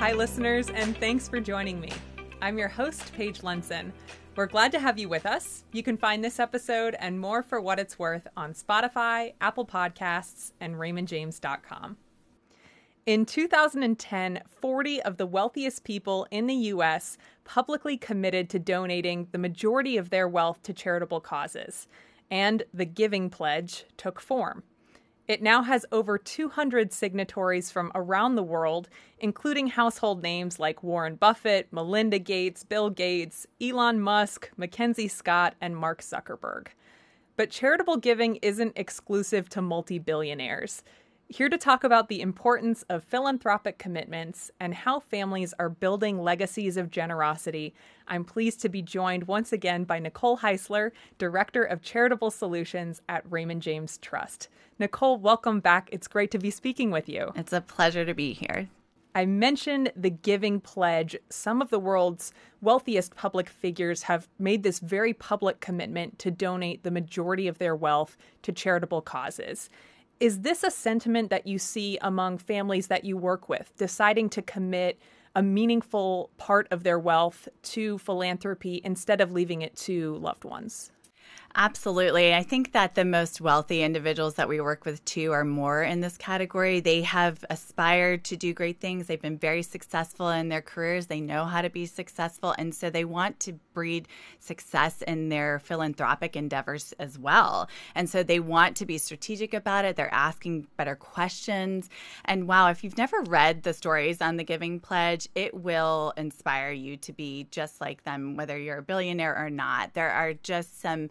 Hi, listeners, and thanks for joining me. I'm your host, Paige Lenson. We're glad to have you with us. You can find this episode and more for what it's worth on Spotify, Apple Podcasts, and RaymondJames.com. In 2010, 40 of the wealthiest people in the U.S. publicly committed to donating the majority of their wealth to charitable causes, and the Giving Pledge took form. It now has over 200 signatories from around the world, including household names like Warren Buffett, Melinda Gates, Bill Gates, Elon Musk, Mackenzie Scott, and Mark Zuckerberg. But charitable giving isn't exclusive to multi billionaires. Here to talk about the importance of philanthropic commitments and how families are building legacies of generosity, I'm pleased to be joined once again by Nicole Heisler, Director of Charitable Solutions at Raymond James Trust. Nicole, welcome back. It's great to be speaking with you. It's a pleasure to be here. I mentioned the Giving Pledge. Some of the world's wealthiest public figures have made this very public commitment to donate the majority of their wealth to charitable causes. Is this a sentiment that you see among families that you work with, deciding to commit a meaningful part of their wealth to philanthropy instead of leaving it to loved ones? Absolutely. I think that the most wealthy individuals that we work with too are more in this category. They have aspired to do great things. They've been very successful in their careers. They know how to be successful. And so they want to breed success in their philanthropic endeavors as well. And so they want to be strategic about it. They're asking better questions. And wow, if you've never read the stories on the Giving Pledge, it will inspire you to be just like them, whether you're a billionaire or not. There are just some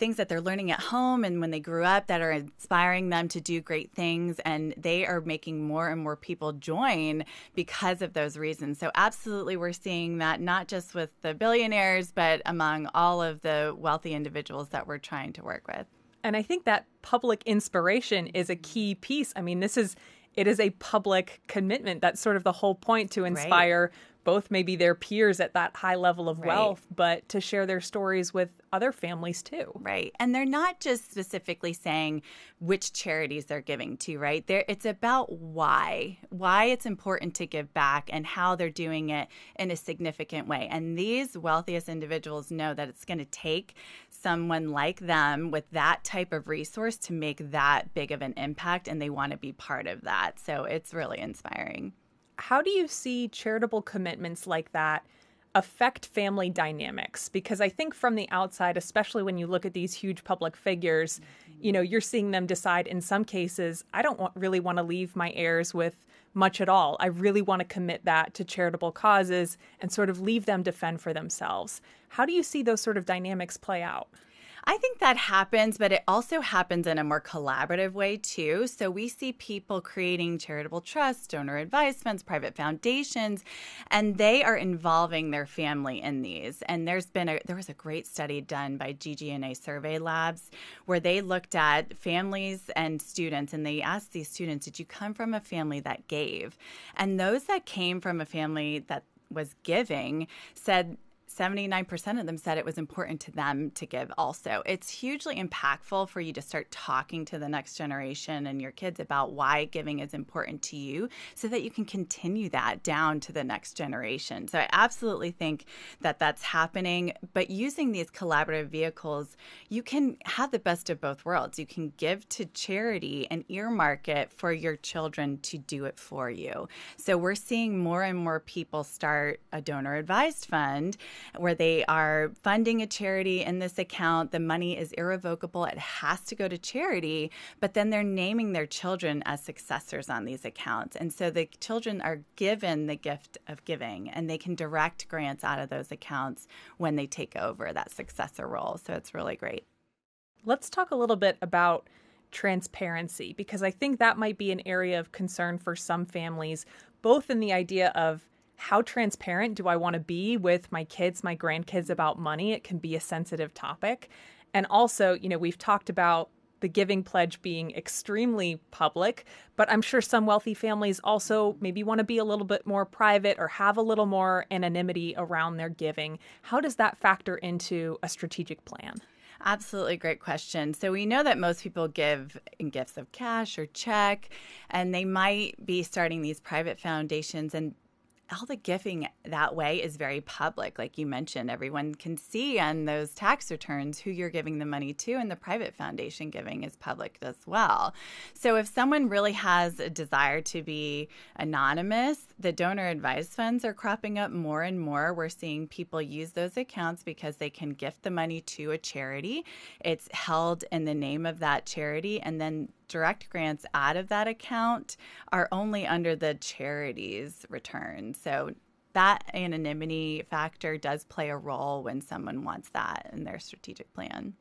things that they're learning at home and when they grew up that are inspiring them to do great things. And they are making more and more people join because of those reasons. So, absolutely, we're seeing that not just with the billionaires, but among all of the wealthy individuals that we're trying to work with. And I think that public inspiration is a key piece. I mean, this is it is a public commitment. That's sort of the whole point to inspire right both maybe their peers at that high level of right. wealth, but to share their stories with other families too. Right. And they're not just specifically saying which charities they're giving to, right? They're, it's about why, why it's important to give back and how they're doing it in a significant way. And these wealthiest individuals know that it's going to take someone like them with that type of resource to make that big of an impact, and they want to be part of that. So it's really inspiring how do you see charitable commitments like that affect family dynamics? Because I think from the outside, especially when you look at these huge public figures, you know, you're seeing them decide in some cases, I don't want, really want to leave my heirs with much at all. I really want to commit that to charitable causes and sort of leave them to fend for themselves. How do you see those sort of dynamics play out? I think that happens, but it also happens in a more collaborative way too. So we see people creating charitable trusts, donor advised funds, private foundations, and they are involving their family in these. And there's been a there was a great study done by GGNA Survey Labs where they looked at families and students and they asked these students, did you come from a family that gave? And those that came from a family that was giving said 79% of them said it was important to them to give also. It's hugely impactful for you to start talking to the next generation and your kids about why giving is important to you so that you can continue that down to the next generation. So I absolutely think that that's happening, but using these collaborative vehicles, you can have the best of both worlds. You can give to charity and earmark it for your children to do it for you. So we're seeing more and more people start a donor advised fund where they are funding a charity in this account. The money is irrevocable, it has to go to charity, but then they're naming their children as successors on these accounts. And so the children are given the gift of giving and they can direct grants out of those accounts when they take over that successor role. So it's really great. Let's talk a little bit about transparency because I think that might be an area of concern for some families, both in the idea of how transparent do I want to be with my kids, my grandkids about money? It can be a sensitive topic. And also, you know, we've talked about the giving pledge being extremely public, but I'm sure some wealthy families also maybe want to be a little bit more private or have a little more anonymity around their giving. How does that factor into a strategic plan? Absolutely great question. So we know that most people give in gifts of cash or check, and they might be starting these private foundations and all the gifting that way is very public. Like you mentioned, everyone can see on those tax returns who you're giving the money to, and the private foundation giving is public as well. So if someone really has a desire to be anonymous, the donor advised funds are cropping up more and more. We're seeing people use those accounts because they can gift the money to a charity. It's held in the name of that charity, and then direct grants out of that account are only under the charity's return. So that anonymity factor does play a role when someone wants that in their strategic plan.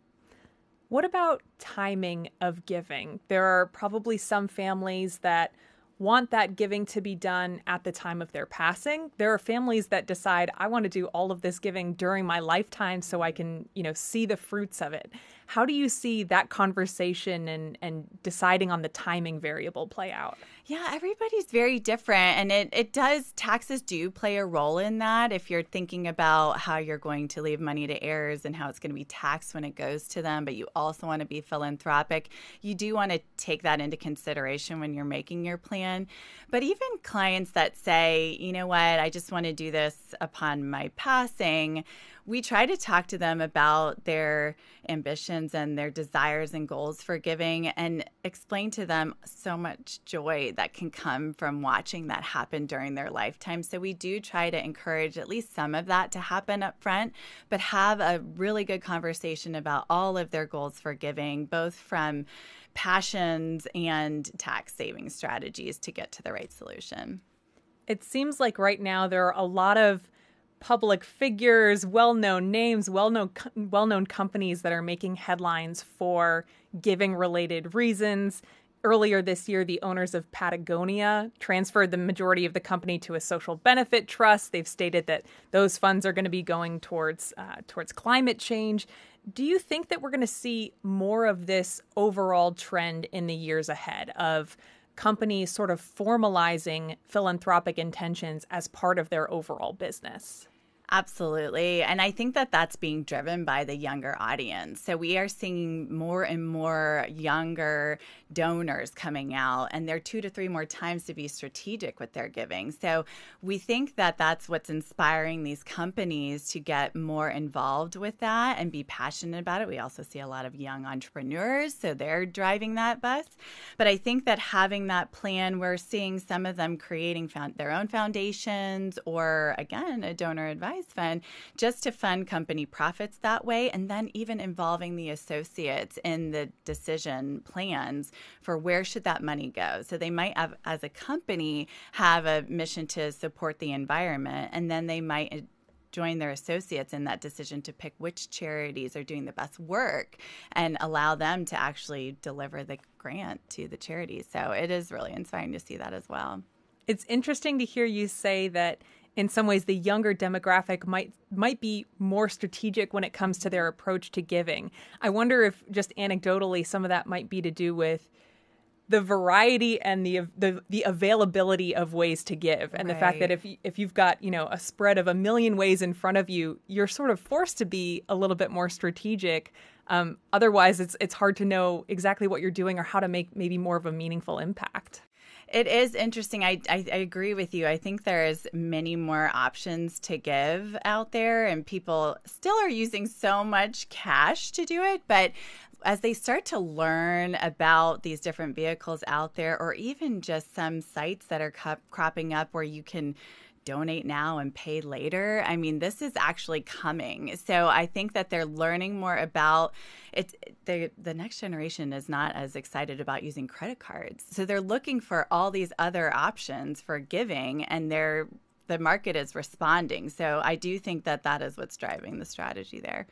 What about timing of giving? There are probably some families that want that giving to be done at the time of their passing. There are families that decide I want to do all of this giving during my lifetime so I can, you know, see the fruits of it. How do you see that conversation and and deciding on the timing variable play out? Yeah, everybody's very different and it it does taxes do play a role in that if you're thinking about how you're going to leave money to heirs and how it's going to be taxed when it goes to them, but you also want to be philanthropic. You do want to take that into consideration when you're making your plan. But even clients that say, "You know what? I just want to do this upon my passing." We try to talk to them about their ambitions and their desires and goals for giving and explain to them so much joy that can come from watching that happen during their lifetime. So we do try to encourage at least some of that to happen up front, but have a really good conversation about all of their goals for giving, both from passions and tax saving strategies to get to the right solution. It seems like right now there are a lot of public figures, well-known names, well-known well-known companies that are making headlines for giving related reasons. Earlier this year, the owners of Patagonia transferred the majority of the company to a social benefit trust. They've stated that those funds are going to be going towards uh, towards climate change. Do you think that we're going to see more of this overall trend in the years ahead of companies sort of formalizing philanthropic intentions as part of their overall business? Absolutely. And I think that that's being driven by the younger audience. So we are seeing more and more younger donors coming out, and they're two to three more times to be strategic with their giving. So we think that that's what's inspiring these companies to get more involved with that and be passionate about it. We also see a lot of young entrepreneurs, so they're driving that bus. But I think that having that plan, we're seeing some of them creating found, their own foundations or, again, a donor advised fund just to fund company profits that way, and then even involving the associates in the decision plans for where should that money go. So they might have, as a company, have a mission to support the environment, and then they might uh, join their associates in that decision to pick which charities are doing the best work and allow them to actually deliver the grant to the charities. So it is really inspiring to see that as well. It's interesting to hear you say that in some ways the younger demographic might might be more strategic when it comes to their approach to giving. I wonder if just anecdotally some of that might be to do with the variety and the the, the availability of ways to give and right. the fact that if if you've got you know a spread of a million ways in front of you you're sort of forced to be a little bit more strategic um, otherwise it's it's hard to know exactly what you're doing or how to make maybe more of a meaningful impact it is interesting. I, I, I agree with you. I think there's many more options to give out there, and people still are using so much cash to do it. But as they start to learn about these different vehicles out there, or even just some sites that are cropping up where you can donate now and pay later. I mean, this is actually coming. So I think that they're learning more about it. The, the next generation is not as excited about using credit cards. So they're looking for all these other options for giving and they're the market is responding. So I do think that that is what's driving the strategy there.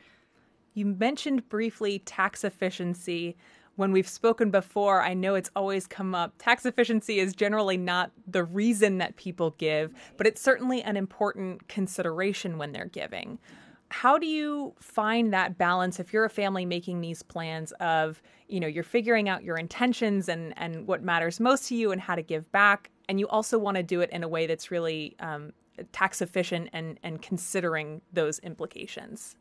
You mentioned briefly tax efficiency when we've spoken before, I know it's always come up. Tax efficiency is generally not the reason that people give, but it's certainly an important consideration when they're giving. How do you find that balance if you're a family making these plans of, you know, you're figuring out your intentions and and what matters most to you and how to give back, and you also want to do it in a way that's really um, tax efficient and and considering those implications?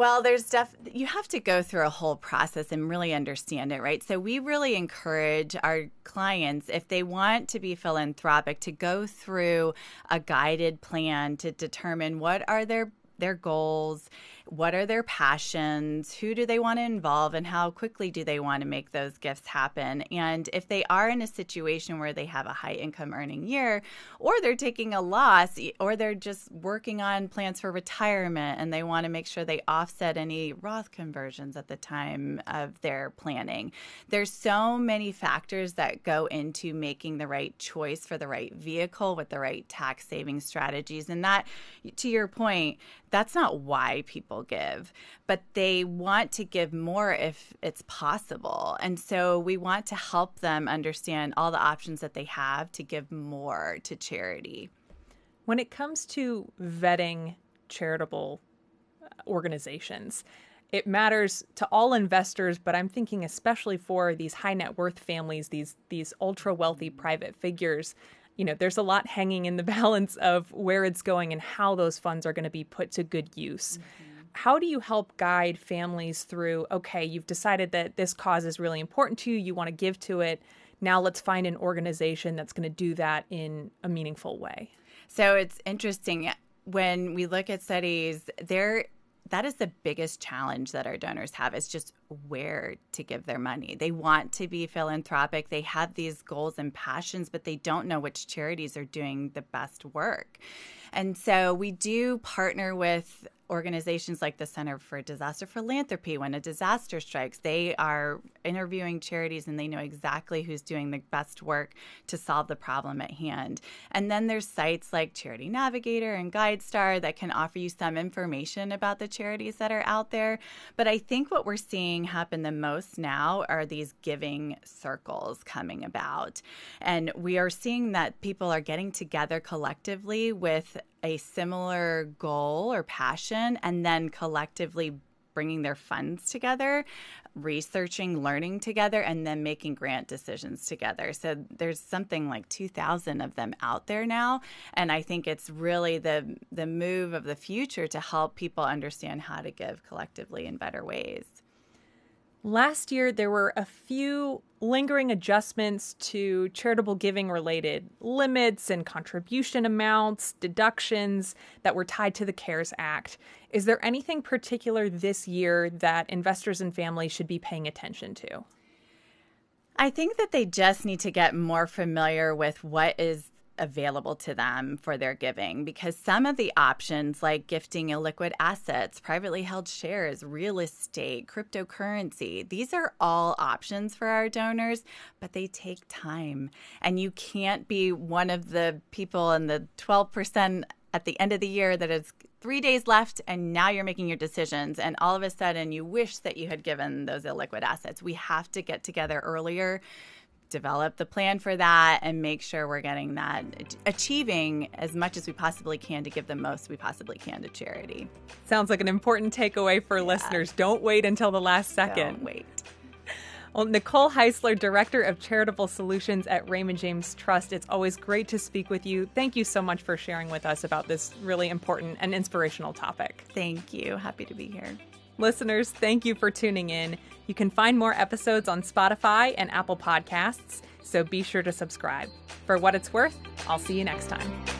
Well, there's def you have to go through a whole process and really understand it, right? So we really encourage our clients if they want to be philanthropic to go through a guided plan to determine what are their their goals what are their passions, who do they want to involve, and how quickly do they want to make those gifts happen. And if they are in a situation where they have a high income earning year, or they're taking a loss, or they're just working on plans for retirement and they want to make sure they offset any Roth conversions at the time of their planning, there's so many factors that go into making the right choice for the right vehicle with the right tax saving strategies. And that, to your point, that's not why people give, but they want to give more if it's possible. And so we want to help them understand all the options that they have to give more to charity. When it comes to vetting charitable uh, organizations, it matters to all investors, but I'm thinking especially for these high net worth families, these these ultra wealthy private figures you know, there's a lot hanging in the balance of where it's going and how those funds are going to be put to good use. Mm-hmm. How do you help guide families through, okay, you've decided that this cause is really important to you, you want to give to it. Now let's find an organization that's going to do that in a meaningful way. So it's interesting when we look at studies, there that is the biggest challenge that our donors have is just where to give their money. They want to be philanthropic. They have these goals and passions, but they don't know which charities are doing the best work. And so we do partner with organizations like the Center for Disaster Philanthropy, when a disaster strikes, they are interviewing charities and they know exactly who's doing the best work to solve the problem at hand. And then there's sites like Charity Navigator and GuideStar that can offer you some information about the charities that are out there. But I think what we're seeing happen the most now are these giving circles coming about. And we are seeing that people are getting together collectively with a similar goal or passion and then collectively bringing their funds together, researching, learning together, and then making grant decisions together. So there's something like 2,000 of them out there now, and I think it's really the the move of the future to help people understand how to give collectively in better ways. Last year, there were a few lingering adjustments to charitable giving related limits and contribution amounts, deductions that were tied to the CARES Act. Is there anything particular this year that investors and families should be paying attention to? I think that they just need to get more familiar with what is available to them for their giving because some of the options, like gifting illiquid assets, privately held shares, real estate, cryptocurrency, these are all options for our donors, but they take time. And you can't be one of the people in the 12% at the end of the year that is three days left and now you're making your decisions and all of a sudden you wish that you had given those illiquid assets we have to get together earlier develop the plan for that and make sure we're getting that achieving as much as we possibly can to give the most we possibly can to charity. Sounds like an important takeaway for yeah. listeners. Don't wait until the last second. Don't wait. Well, Nicole Heisler, Director of Charitable Solutions at Raymond James Trust, it's always great to speak with you. Thank you so much for sharing with us about this really important and inspirational topic. Thank you. Happy to be here. Listeners, thank you for tuning in. You can find more episodes on Spotify and Apple Podcasts, so be sure to subscribe. For what it's worth, I'll see you next time.